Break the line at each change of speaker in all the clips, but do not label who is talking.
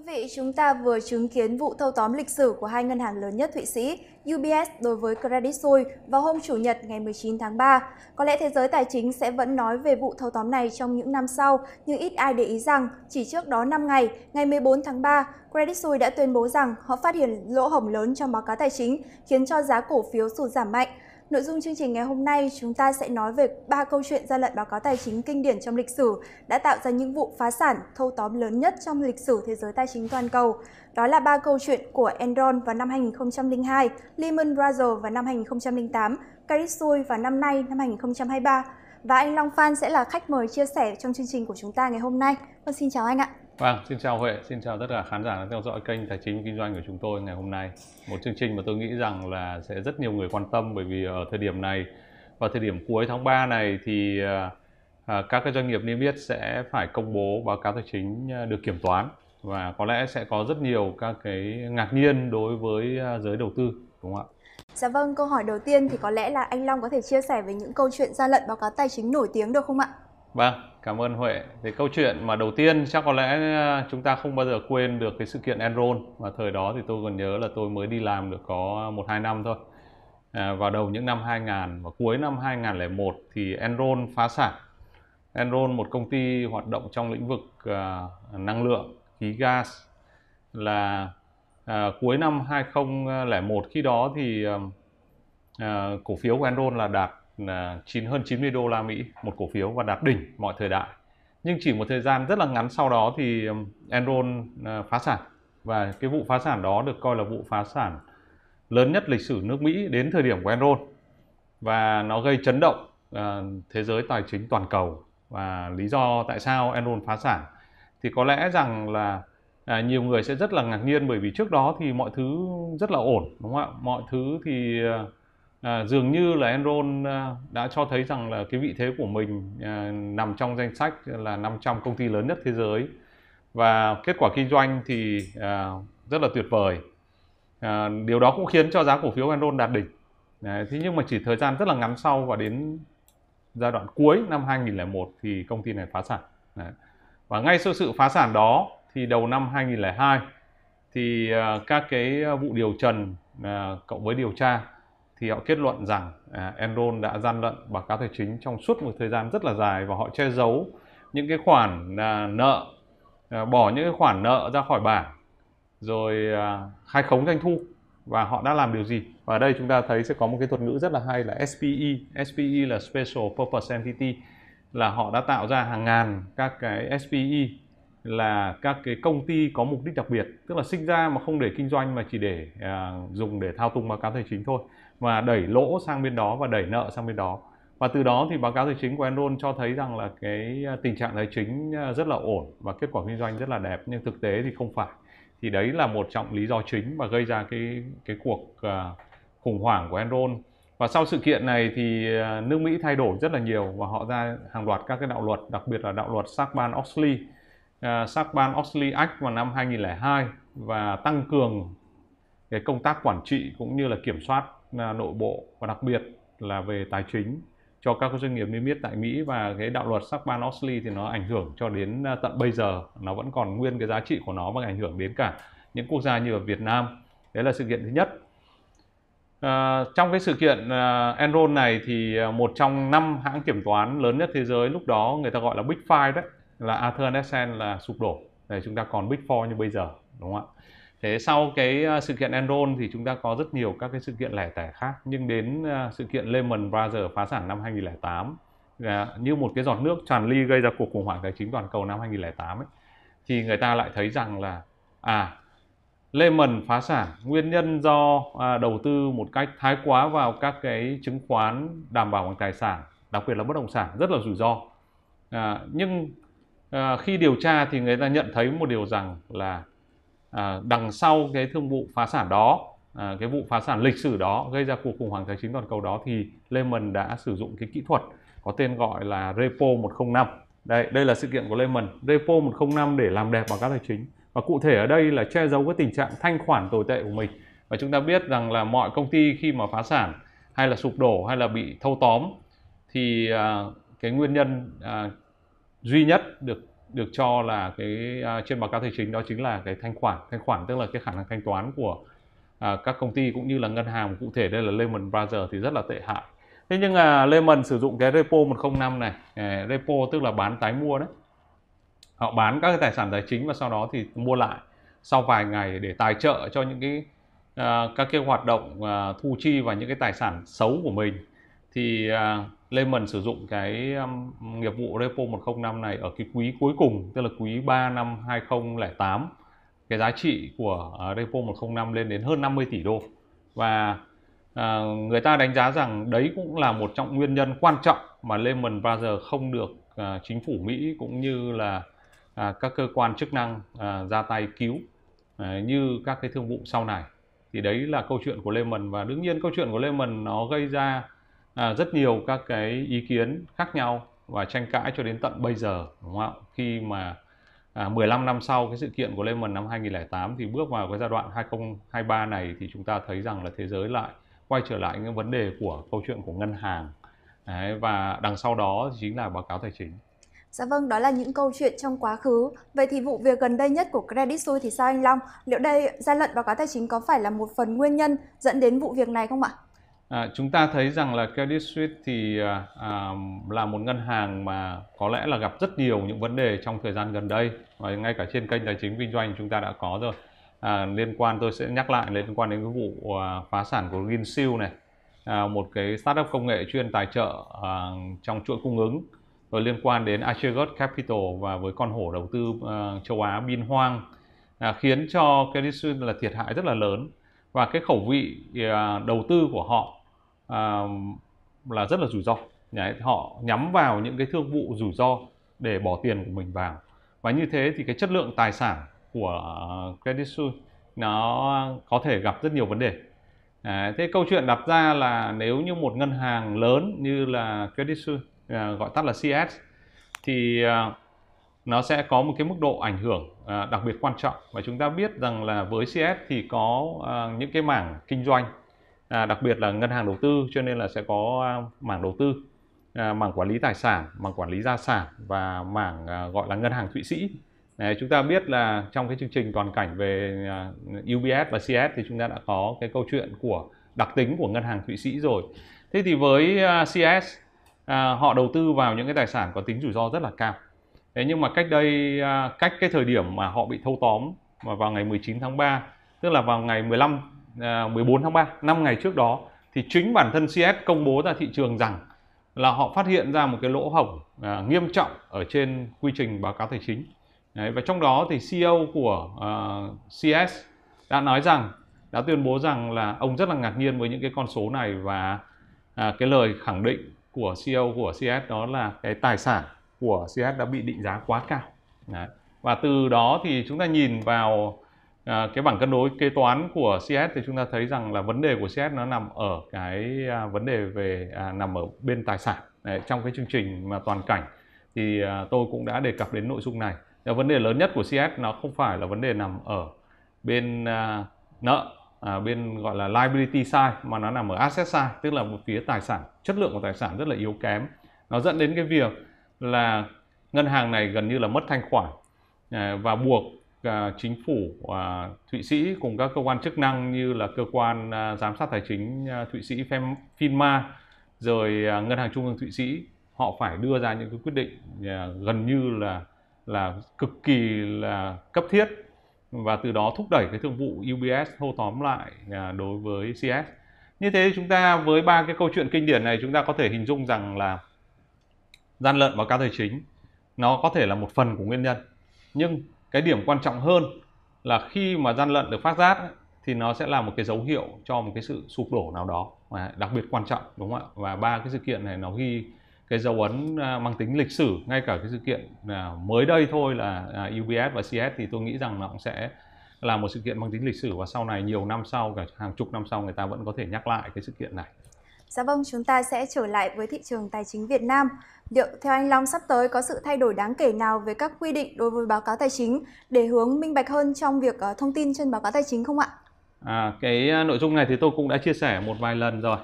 quý vị, chúng ta vừa chứng kiến vụ thâu tóm lịch sử của hai ngân hàng lớn nhất Thụy Sĩ, UBS đối với Credit Suisse vào hôm Chủ nhật ngày 19 tháng 3. Có lẽ thế giới tài chính sẽ vẫn nói về vụ thâu tóm này trong những năm sau, nhưng ít ai để ý rằng chỉ trước đó 5 ngày, ngày 14 tháng 3, Credit Suisse đã tuyên bố rằng họ phát hiện lỗ hổng lớn trong báo cáo tài chính, khiến cho giá cổ phiếu sụt giảm mạnh. Nội dung chương trình ngày hôm nay chúng ta sẽ nói về ba câu chuyện gian lận báo cáo tài chính kinh điển trong lịch sử đã tạo ra những vụ phá sản thâu tóm lớn nhất trong lịch sử thế giới tài chính toàn cầu. Đó là ba câu chuyện của Enron vào năm 2002, Lehman Brothers vào năm 2008, Credit Suisse vào năm nay năm 2023. Và anh Long Phan sẽ là khách mời chia sẻ trong chương trình của chúng ta ngày hôm nay. Vâng, xin chào anh ạ.
Vâng, xin chào Huệ, xin chào tất cả khán giả đang theo dõi kênh Tài chính Kinh doanh của chúng tôi ngày hôm nay. Một chương trình mà tôi nghĩ rằng là sẽ rất nhiều người quan tâm bởi vì ở thời điểm này, vào thời điểm cuối tháng 3 này thì à, à, các cái doanh nghiệp niêm yết sẽ phải công bố báo cáo tài chính à, được kiểm toán và có lẽ sẽ có rất nhiều các cái ngạc nhiên đối với giới đầu tư, đúng không ạ?
Dạ vâng, câu hỏi đầu tiên thì có lẽ là anh Long có thể chia sẻ về những câu chuyện gian lận báo cáo tài chính nổi tiếng được không ạ?
Vâng, cảm ơn Huệ. Thì câu chuyện mà đầu tiên chắc có lẽ ờ, chúng ta không bao giờ quên được cái sự kiện Enron mà thời đó thì tôi còn nhớ là tôi mới đi làm được có một hai năm thôi. À, vào đầu những năm 2000 và cuối năm 2001 thì Enron phá sản. Enron một công ty hoạt động trong lĩnh vực uh, năng lượng, khí gas là uh, cuối năm 2001 khi đó thì uh, uh, cổ phiếu của Enron là đạt À, chín hơn 90 đô la Mỹ một cổ phiếu và đạt đỉnh mọi thời đại. Nhưng chỉ một thời gian rất là ngắn sau đó thì um, Enron à, phá sản. Và cái vụ phá sản đó được coi là vụ phá sản lớn nhất lịch sử nước Mỹ đến thời điểm của Enron. Và nó gây chấn động à, thế giới tài chính toàn cầu. Và lý do tại sao Enron phá sản thì có lẽ rằng là à, nhiều người sẽ rất là ngạc nhiên bởi vì trước đó thì mọi thứ rất là ổn đúng không ạ? Mọi thứ thì uh, à, dường như là Enron à, đã cho thấy rằng là cái vị thế của mình à, nằm trong danh sách là 500 công ty lớn nhất thế giới và kết quả kinh doanh thì à, rất là tuyệt vời. À, điều đó cũng khiến cho giá cổ phiếu Enron đạt đỉnh. Đấy, thế nhưng mà chỉ thời gian rất là ngắn sau và đến giai đoạn cuối năm 2001 thì công ty này phá sản. Đấy. Và ngay sau sự phá sản đó thì đầu năm 2002 thì uh, các cái vụ điều trần uh, cộng với điều tra thì họ kết luận rằng à, Enron đã gian lận báo cáo tài chính trong suốt một thời gian rất là dài và họ che giấu những cái khoản à, nợ à, bỏ những cái khoản nợ ra khỏi bảng rồi à, khai khống doanh thu. Và họ đã làm điều gì? Và ở đây chúng ta thấy sẽ có một cái thuật ngữ rất là hay là SPE SPE là Special Purpose Entity là họ đã tạo ra hàng ngàn các cái SPE là các cái công ty có mục đích đặc biệt tức là sinh ra mà không để kinh doanh mà chỉ để à, dùng để thao túng báo cáo tài chính thôi và đẩy lỗ sang bên đó và đẩy nợ sang bên đó. Và từ đó thì báo cáo tài chính của Enron cho thấy rằng là cái à, tình trạng tài chính à, rất là ổn và kết quả kinh doanh rất là đẹp. Nhưng thực tế thì không phải. Thì đấy là một trong lý do chính mà gây ra cái cái cuộc à, khủng hoảng của Enron. Và sau sự kiện này thì nước Mỹ thay đổi rất là nhiều và họ ra hàng loạt các cái đạo luật, đặc biệt là đạo luật Sarbanes-Oxley Sarbanes-Oxley Act vào năm 2002 và tăng cường cái công tác quản trị cũng như là kiểm soát. À, nội bộ và đặc biệt là về tài chính cho các doanh nghiệp niêm yết tại Mỹ và cái đạo luật Sarbanes-Oxley thì nó ảnh hưởng cho đến à, tận bây giờ. Nó vẫn còn nguyên cái giá trị của nó và ảnh hưởng đến cả những quốc gia như ở Việt Nam. Đấy là sự kiện thứ nhất. À, trong cái sự kiện uh, Enron này thì một trong năm hãng kiểm toán lớn nhất thế giới lúc đó người ta gọi là Big Five đấy là Arthur Andersen là sụp đổ. Để chúng ta còn Big Four như bây giờ đúng không ạ? Thế sau cái ờ, sự kiện Enron thì chúng ta có rất nhiều các cái sự kiện lẻ tẻ khác nhưng đến ờ, sự kiện Lehman Brothers phá sản năm 2008 ờ, như một cái giọt nước tràn ly gây ra cuộc khủng hoảng tài chính toàn cầu năm 2008 ấy, thì người ta lại thấy rằng là à Lehman phá sản nguyên nhân do à, đầu tư một cách thái quá vào các cái chứng khoán đảm bảo bằng tài sản đặc biệt là bất động sản rất là rủi ro. À, nhưng à, khi điều tra thì người ta nhận thấy một điều rằng là à, đằng sau cái thương vụ phá sản đó à, cái vụ phá sản lịch sử đó gây ra cuộc khủng hoảng tài chính toàn cầu đó thì Lehman đã sử dụng cái kỹ thuật có tên gọi là Repo 105 đây đây là sự kiện của Lehman. Repo 105 để làm đẹp báo cáo tài chính. Và cụ thể ở đây là che giấu cái tình trạng thanh khoản tồi tệ của mình. Và chúng ta biết rằng là mọi công ty khi mà phá sản hay là sụp đổ hay là bị thâu tóm thì à, cái nguyên nhân à, duy nhất được được cho là cái uh, trên báo cáo tài chính đó chính là cái thanh khoản. Thanh khoản tức là cái khả năng thanh toán của uh, các công ty cũng như là ngân hàng. Cụ thể đây là Lehman Brothers thì rất là tệ hại. Thế nhưng là uh, Lehman sử dụng cái repo 105 này. Uh, repo tức là bán tái mua đấy. Họ bán các cái tài sản tài chính và sau đó thì mua lại sau vài ngày để tài trợ cho những cái uh, các cái hoạt động uh, thu chi và những cái tài sản xấu của mình thì à, uh, Lehman sử dụng cái um, nghiệp vụ repo 105 này ở cái quý cuối cùng tức là quý 3 năm 2008 cái giá trị của uh, repo 105 lên đến hơn 50 tỷ đô. Và uh, người ta đánh giá rằng đấy cũng là một trong nguyên nhân quan trọng mà Lehman Brothers không được uh, chính phủ Mỹ cũng như là uh, các cơ quan chức năng uh, ra tay cứu uh, như các cái thương vụ sau này. Thì đấy là câu chuyện của Lehman và đương nhiên câu chuyện của Lehman nó gây ra à, rất nhiều các cái ý kiến khác nhau và tranh cãi cho đến tận bây giờ đúng không ạ? Khi mà à, 15 năm sau cái sự kiện của Lehman năm 2008 thì bước vào cái giai đoạn 2023 này thì chúng ta thấy rằng là thế giới lại quay trở lại những vấn đề của câu chuyện của ngân hàng Đấy, và đằng sau đó chính là báo cáo tài chính.
Dạ vâng, đó là những câu chuyện trong quá khứ. Vậy thì vụ việc gần đây nhất của Credit Suisse thì sao anh Long? Liệu đây gian lận báo cáo tài chính có phải là một phần nguyên nhân dẫn đến vụ việc này không ạ?
À, chúng ta thấy rằng là Credit Suisse thì à, à, là một ngân hàng mà có lẽ là gặp rất nhiều những vấn đề trong thời gian gần đây và ngay cả trên kênh tài chính kinh doanh chúng ta đã có rồi. À, liên quan tôi sẽ nhắc lại liên quan đến cái vụ à, phá sản của Greensill này, à, một cái startup công nghệ chuyên tài trợ à, trong chuỗi cung ứng, rồi liên quan đến Archegos Capital và với con hổ đầu tư à, châu Á Bin Hoang à, khiến cho Credit Suisse là thiệt hại rất là lớn. Và cái khẩu vị à, đầu tư của họ à, là rất là rủi ro. Đấy, họ nhắm vào những cái thương vụ rủi ro để bỏ tiền của mình vào. Và như thế thì cái chất lượng tài sản của Credit Suisse nó có thể gặp rất nhiều vấn đề. À, thế câu chuyện đặt ra là nếu như một ngân hàng lớn như là Credit Suisse à, gọi tắt là CS thì à, nó sẽ có một cái mức độ ảnh hưởng à, đặc biệt quan trọng. Và chúng ta biết rằng là với CS thì có à, những cái mảng kinh doanh à, đặc biệt là ngân hàng đầu tư cho nên là sẽ có à, mảng đầu tư à, mảng quản lý tài sản mảng quản lý gia sản và mảng à, gọi là ngân hàng thụy sĩ. Đấy, chúng ta biết là trong cái chương trình toàn cảnh về à, UBS và CS thì chúng ta đã có cái câu chuyện của đặc tính của ngân hàng thụy sĩ rồi. Thế thì với à, CS à, họ đầu tư vào những cái tài sản có tính rủi ro rất là cao. Thế nhưng mà cách đây à, cách cái thời điểm mà họ bị thâu tóm mà vào ngày 19 tháng 3 tức là vào ngày 15 À, 14 tháng 3 năm ngày trước đó thì chính bản thân CS công bố ra thị trường rằng là họ phát hiện ra một cái lỗ hổng à, nghiêm trọng ở trên quy trình báo cáo tài chính Đấy, và trong đó thì CEO của à, uh, CS đã nói rằng đã tuyên bố rằng là ông rất là ngạc nhiên với những cái con số này và à, cái lời khẳng định của CEO của CS đó là cái tài sản của CS đã bị định giá quá cao Đấy. và từ đó thì chúng ta nhìn vào à, cái bảng cân đối kế toán của CS thì chúng ta thấy rằng là vấn đề của CS nó nằm ở cái à, vấn đề về à, nằm ở bên tài sản. Đấy, trong cái chương trình mà toàn cảnh thì à, tôi cũng đã đề cập đến nội dung này. Và vấn đề lớn nhất của CS nó không phải là vấn đề nằm ở bên à, nợ à, bên gọi là liability side mà nó nằm ở asset side tức là một phía tài sản chất lượng của tài sản rất là yếu kém. Nó dẫn đến cái việc là ngân hàng này gần như là mất thanh khoản à, và buộc à, chính phủ à, Thụy Sĩ cùng các cơ quan chức năng như là cơ quan à, giám sát tài chính à, Thụy Sĩ FINMA rồi à, ngân hàng trung ương Thụy Sĩ họ phải đưa ra những cái quyết định à, gần như là là cực kỳ là cấp thiết và từ đó thúc đẩy cái thương vụ UBS thâu tóm lại à, đối với CS. Như thế chúng ta với ba cái câu chuyện kinh điển này chúng ta có thể hình dung rằng là gian lận báo cáo tài chính nó có thể là một phần của nguyên nhân nhưng cái điểm quan trọng hơn là khi mà gian lận được phát giác thì nó sẽ là một cái dấu hiệu cho một cái sự sụp đổ nào đó. Đặc biệt quan trọng, đúng không ạ? Và ba cái sự kiện này nó ghi cái dấu ấn à, mang tính lịch sử, ngay cả cái sự kiện à, mới đây thôi là à, UBS và CS thì tôi nghĩ rằng nó cũng sẽ là một sự kiện mang tính lịch sử. Và sau này nhiều năm sau, cả hàng chục năm sau, người ta vẫn có thể nhắc lại cái sự kiện này.
Dạ vâng, chúng ta sẽ trở lại với thị trường tài chính Việt Nam. Liệu theo anh Long sắp tới có sự thay đổi đáng kể nào về các quy định đối với báo cáo tài chính để hướng minh bạch hơn trong việc ờ, thông tin trên báo cáo tài chính không ạ?
À, cái ờ, nội dung này thì tôi cũng đã chia sẻ một vài lần rồi.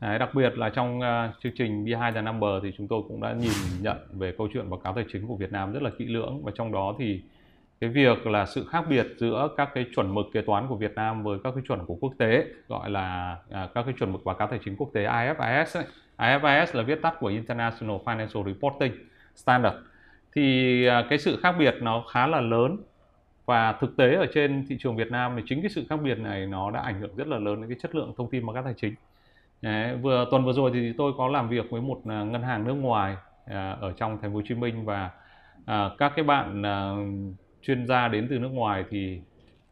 Đấy, đặc biệt là trong uh, chương trình Behind the Number thì chúng tôi cũng đã nhìn nhận về câu chuyện báo cáo tài chính của Việt Nam rất là kỹ lưỡng và trong đó thì cái việc là sự khác biệt giữa các cái chuẩn mực kế toán của Việt Nam với các cái chuẩn của quốc tế gọi là à, các cái chuẩn mực báo cáo tài chính quốc tế IFRS ấy. IFRS là viết tắt của International Financial Reporting Standard thì à, cái sự khác biệt nó khá là lớn và thực tế ở trên thị trường Việt Nam thì chính cái sự khác biệt này nó đã ảnh hưởng rất là lớn đến cái chất lượng thông tin báo cáo tài chính Đấy, vừa tuần vừa rồi thì tôi có làm việc với một à, ngân hàng nước ngoài à, ở trong thành phố Hồ Chí Minh và à, các cái bạn à, chuyên gia đến từ nước ngoài thì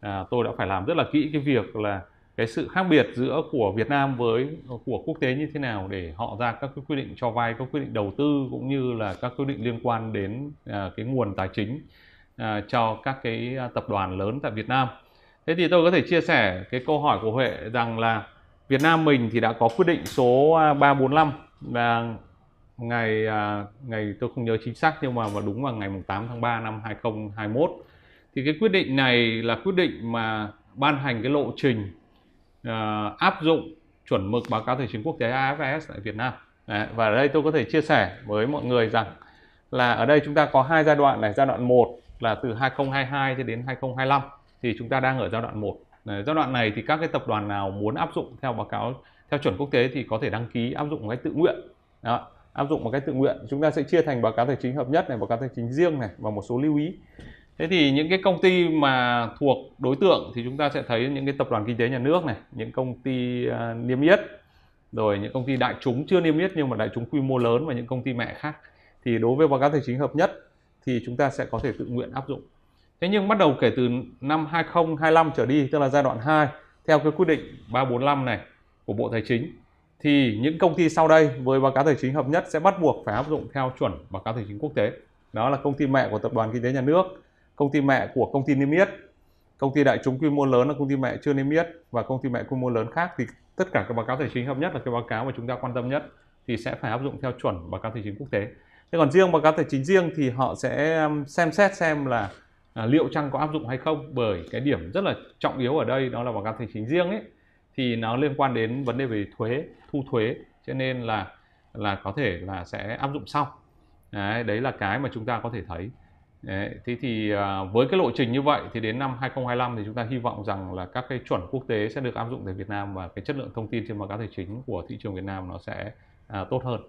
à, tôi đã phải làm rất là kỹ cái việc là cái sự khác biệt giữa của Việt Nam với của quốc tế như thế nào để họ ra các cái quy định cho vay, các quy định đầu tư cũng như là các quy định liên quan đến à, cái nguồn tài chính à, cho các cái à, tập đoàn lớn tại Việt Nam. Thế thì tôi có thể chia sẻ cái câu hỏi của Huệ rằng là Việt Nam mình thì đã có quyết định số 345 và ngày à, ngày tôi không nhớ chính xác nhưng mà mà đúng vào ngày 8 tháng 3 năm 2021 thì cái quyết định này là quyết định mà ban hành cái lộ trình à, áp dụng chuẩn mực báo cáo tài chính quốc tế AFS tại Việt Nam. Đấy, và ở đây tôi có thể chia sẻ với mọi người rằng là ở đây chúng ta có hai giai đoạn này. Giai đoạn 1 là từ 2022 cho đến 2025 thì chúng ta đang ở giai đoạn 1 Đấy, giai đoạn này thì các cái tập đoàn nào muốn áp dụng theo báo cáo theo chuẩn quốc tế thì có thể đăng ký áp dụng một cách tự nguyện. Đó áp dụng một cách tự nguyện. Chúng ta sẽ chia thành báo cáo tài chính hợp nhất này báo cáo tài chính riêng này và một số lưu ý. Thế thì những cái công ty mà thuộc đối tượng thì chúng ta sẽ thấy những cái tập đoàn kinh tế nhà nước này những công ty uh, niêm yết rồi những công ty đại chúng chưa niêm yết nhưng mà đại chúng quy mô lớn và những công ty mẹ khác. Thì đối với báo cáo tài chính hợp nhất thì chúng ta sẽ có thể tự nguyện áp dụng. Thế nhưng bắt đầu kể từ năm 2025 trở đi tức là giai đoạn 2 theo cái quyết định 345 này của Bộ Tài chính thì những công ty sau đây với báo cáo tài chính hợp nhất sẽ bắt buộc phải áp dụng theo chuẩn báo cáo tài chính quốc tế. Đó là công ty mẹ của tập đoàn kinh tế nhà nước, công ty mẹ của công ty niêm yết, công ty đại chúng quy mô lớn là công ty mẹ chưa niêm yết và công ty mẹ quy mô lớn khác thì tất cả các báo cáo tài chính hợp nhất là cái báo cáo mà chúng ta quan tâm nhất thì sẽ phải áp dụng theo chuẩn báo cáo tài chính quốc tế. Thế còn riêng báo cáo tài chính riêng thì họ sẽ um, xem xét xem là à, liệu chăng có áp dụng hay không bởi cái điểm rất là trọng yếu ở đây đó là báo cáo tài chính riêng ấy thì nó liên quan đến vấn đề về thuế thu thuế. Cho nên là là có thể là sẽ áp dụng sau. Đấy, đấy là cái mà chúng ta có thể thấy. Đấy, thế thì à, với cái lộ trình như vậy thì đến năm 2025 thì chúng ta hy vọng rằng là các cái chuẩn quốc tế sẽ được áp dụng tại Việt Nam và cái chất lượng thông tin trên báo cáo tài chính của thị trường Việt Nam nó sẽ à, tốt hơn.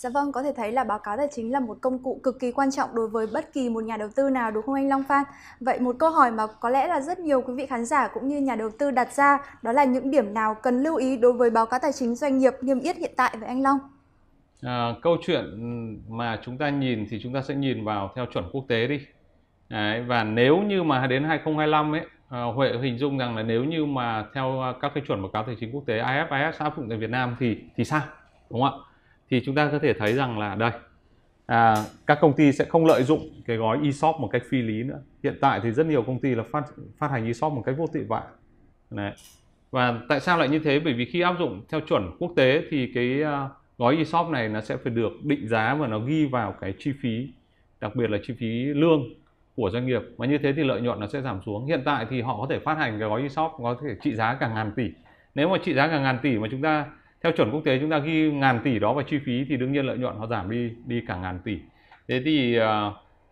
Dạ vâng, có thể thấy là báo cáo tài chính là một công cụ cực kỳ quan trọng đối với bất kỳ một nhà đầu tư nào đúng không anh Long Phan? Vậy một câu hỏi mà có lẽ là rất nhiều quý vị khán giả cũng như nhà đầu tư đặt ra đó là những điểm nào cần lưu ý đối với báo cáo tài chính doanh nghiệp niêm yết hiện tại với anh Long?
À, câu chuyện mà chúng ta nhìn thì chúng ta sẽ nhìn vào theo chuẩn quốc tế đi. Đấy, và nếu như mà đến 2025 ấy à, Huệ hình dung rằng là nếu như mà theo à, các cái chuẩn báo cáo tài chính quốc tế IFRS áp dụng tại Việt Nam thì thì sao? Đúng không ạ? Thì chúng ta có thể thấy rằng là đây. À, các công ty sẽ không lợi dụng cái gói ESOP một cách phi lý nữa. Hiện tại thì rất nhiều công ty là phát phát hành ESOP một cách vô tội vạ. Đấy. và tại sao lại như thế? Bởi vì khi áp dụng theo chuẩn quốc tế thì cái uh, gói ESOP này nó sẽ phải được định giá và nó ghi vào cái chi phí đặc biệt là chi phí lương của doanh nghiệp. Và như thế thì lợi nhuận nó sẽ giảm xuống. Hiện tại thì họ có thể phát hành cái gói ESOP có thể trị giá cả ngàn tỷ. Nếu mà trị giá cả ngàn tỷ mà chúng ta theo chuẩn quốc tế chúng ta ghi ngàn tỷ đó vào chi phí thì đương nhiên lợi nhuận họ giảm đi đi cả ngàn tỷ. Thế thì uh,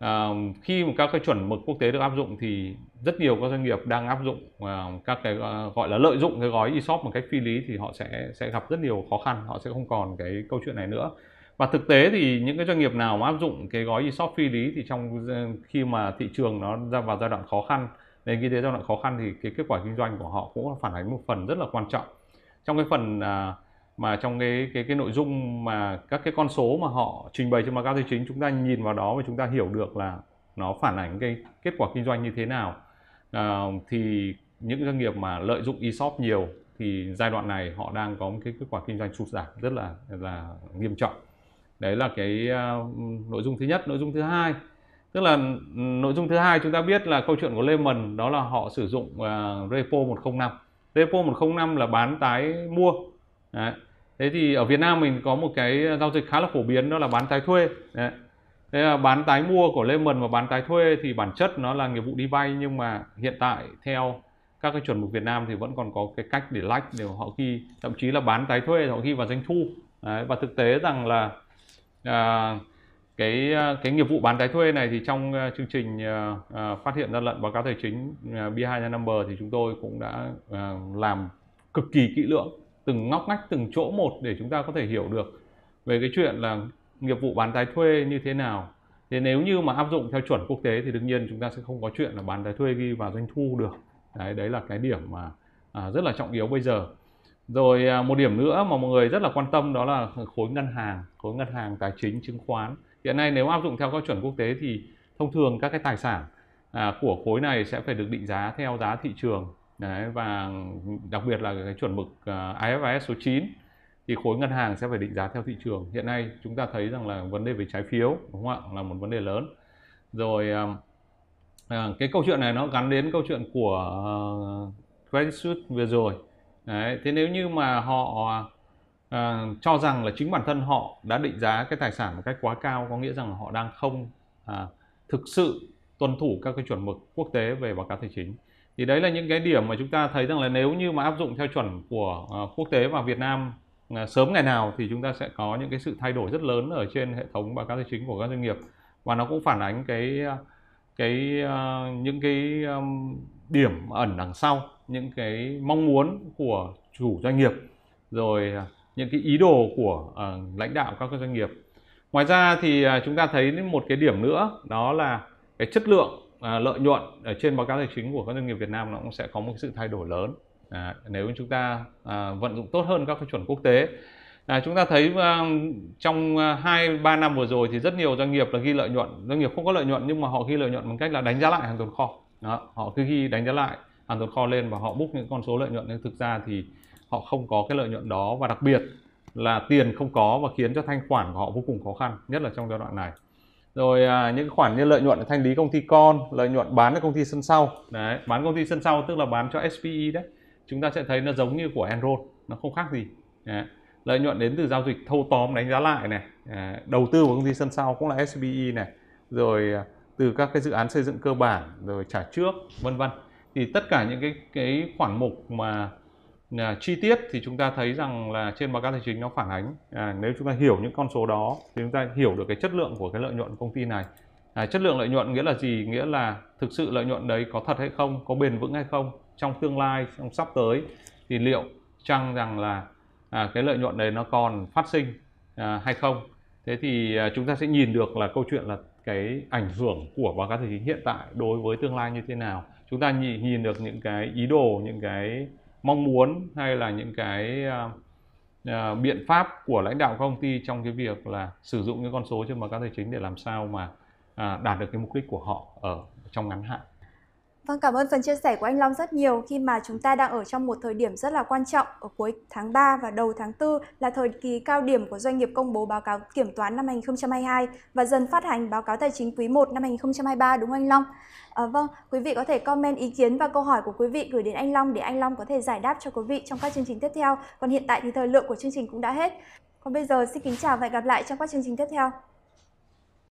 uh, khi mà các cái chuẩn mực quốc tế được áp dụng thì rất nhiều các doanh nghiệp đang áp dụng uh, các cái uh, gọi là lợi dụng cái gói ESOP một cách phi lý thì họ sẽ sẽ gặp rất nhiều khó khăn họ sẽ không còn cái câu chuyện này nữa. Và thực tế thì những cái doanh nghiệp nào mà áp dụng cái gói ESOP phi lý thì trong khi mà thị trường nó ra vào giai đoạn khó khăn nền kinh tế giai đoạn khó khăn thì cái kết quả kinh doanh của họ cũng phản ánh một phần rất là quan trọng. Trong cái phần uh, mà trong cái cái cái nội dung mà các cái con số mà họ trình bày trên báo cáo tài chính chúng ta nhìn vào đó và chúng ta hiểu được là nó phản ánh cái kết quả kinh doanh như thế nào. À, thì những doanh nghiệp mà lợi dụng ESOP nhiều thì giai đoạn này họ đang có một cái kết quả kinh doanh sụt giảm rất là là nghiêm trọng. Đấy là cái uh, nội dung thứ nhất. Nội dung thứ hai tức là ừ, nội dung thứ hai chúng ta biết là câu chuyện của Lehman đó là họ sử dụng uh, repo 105 repo 105 là bán tái mua. Đấy thế thì ở Việt Nam mình có một cái giao dịch khá là phổ biến đó là bán tái thuê. Đấy. Thế là bán tái mua của Lemon và bán tái thuê thì bản chất nó là nghiệp vụ đi vay nhưng mà hiện tại theo các cái chuẩn mực Việt Nam thì vẫn còn có cái cách để lách để họ ghi thậm chí là bán tái thuê họ ghi vào doanh thu. Đấy, và thực tế rằng là à, cái à, cái nghiệp vụ bán tái thuê này thì trong uh, chương trình uh, uh, phát hiện gian lận báo cáo tài chính uh, B2 number thì chúng tôi cũng đã uh, làm cực kỳ kỹ lưỡng từng ngóc ngách từng chỗ một để chúng ta có thể hiểu được về cái chuyện là nghiệp vụ bán tái thuê như thế nào. Thì nếu như mà áp dụng theo chuẩn quốc tế thì đương nhiên chúng ta sẽ không có chuyện là bán tái thuê ghi vào doanh thu được. Đấy đấy là cái điểm mà à, rất là trọng yếu bây giờ. Rồi à, một điểm nữa mà mọi người rất là quan tâm đó là khối ngân hàng khối ngân hàng tài chính chứng khoán. Hiện nay nếu áp dụng theo các chuẩn quốc tế thì thông thường các cái tài sản à, của khối này sẽ phải được định giá theo giá thị trường. Đấy, và đặc biệt là cái chuẩn mực à, IFRS số 9 thì khối ngân hàng sẽ phải định giá theo thị trường. Hiện nay chúng ta thấy rằng là vấn đề về trái phiếu đúng không ạ là một vấn đề lớn. Rồi à, à, cái câu chuyện này nó gắn đến câu chuyện của uh, Credit Suisse vừa rồi. Đấy, thế nếu như mà họ à, cho rằng là chính bản thân họ đã định giá cái tài sản một cách quá cao có nghĩa rằng họ đang không à, thực sự tuân thủ các cái chuẩn mực quốc tế về báo cáo tài chính thì đấy là những cái điểm mà chúng ta thấy rằng là nếu như mà áp dụng theo chuẩn của uh, quốc tế và Việt Nam uh, sớm ngày nào thì chúng ta sẽ có những cái sự thay đổi rất lớn ở trên hệ thống báo cáo tài chính của các doanh nghiệp. Và nó cũng phản ánh cái ờ, cái uh, những cái um, điểm ẩn đằng sau những cái mong muốn của chủ doanh nghiệp rồi những cái ý đồ của uh, lãnh đạo các doanh nghiệp. Ngoài ra thì uh, chúng ta thấy một cái điểm nữa đó là cái chất lượng à, lợi nhuận ở trên báo cáo tài chính của các doanh nghiệp Việt Nam nó cũng sẽ có một sự thay đổi lớn. À, nếu chúng ta à, vận dụng tốt hơn các cái chuẩn quốc tế. À, chúng ta thấy à, trong à, hai ba năm vừa rồi thì rất nhiều doanh nghiệp là ghi lợi nhuận. Doanh nghiệp không có lợi nhuận nhưng mà họ ghi lợi nhuận bằng cách là đánh giá lại hàng tồn kho. Đó, họ cứ ghi đánh giá lại hàng tồn kho lên và họ book những con số lợi nhuận. Nhưng thực ra thì họ không có cái lợi nhuận đó. Và đặc biệt là tiền không có và khiến cho thanh khoản của họ vô cùng khó khăn nhất là trong giai đoạn này rồi à, những khoản như lợi nhuận thanh lý công ty con lợi nhuận bán cho công ty sân sau. Đấy bán công ty sân sau tức là bán cho SPE đấy. Chúng ta sẽ thấy nó giống như của Enron nó không khác gì. Đấy. lợi nhuận đến từ giao dịch thâu tóm đánh giá lại này. À, đầu tư của công ty sân sau cũng là SPE này. Rồi à, từ các cái dự án xây dựng cơ bản rồi trả trước vân vân. Thì tất cả những cái cái khoản mục mà à, chi tiết thì chúng ta thấy rằng là trên báo cáo tài chính nó phản ánh à, nếu chúng ta hiểu những con số đó thì chúng ta hiểu được cái chất lượng của cái lợi nhuận công ty này. À, chất lượng lợi nhuận nghĩa là gì? Nghĩa là thực sự lợi nhuận đấy có thật hay không có bền vững hay không? Trong tương lai trong sắp tới thì liệu chăng rằng là à, cái lợi nhuận đấy nó còn phát sinh à, hay không? Thế thì à, chúng ta sẽ nhìn được là câu chuyện là cái ảnh hưởng của báo cáo tài chính hiện tại đối với tương lai như thế nào. Chúng ta nhìn, nhìn được những cái ý đồ những cái mong muốn hay là những cái uh, uh, biện pháp của lãnh đạo công ty trong cái việc là sử dụng những con số trên báo cáo tài chính để làm sao mà uh, đạt được cái mục đích của họ ở trong ngắn hạn.
Vâng, cảm ơn phần chia sẻ của anh Long rất nhiều khi mà chúng ta đang ở trong một thời điểm rất là quan trọng ở cuối tháng 3 và đầu tháng 4 là thời kỳ cao điểm của doanh nghiệp công bố báo cáo kiểm toán năm 2022 và dần phát hành báo cáo tài chính quý 1 năm 2023 đúng không anh Long? À, vâng, quý vị có thể comment ý kiến và câu hỏi của quý vị gửi đến anh Long để anh Long có thể giải đáp cho quý vị trong các chương trình tiếp theo. Còn hiện tại thì thời lượng của chương trình cũng đã hết. Còn bây giờ xin kính chào và hẹn gặp lại trong các chương trình tiếp theo.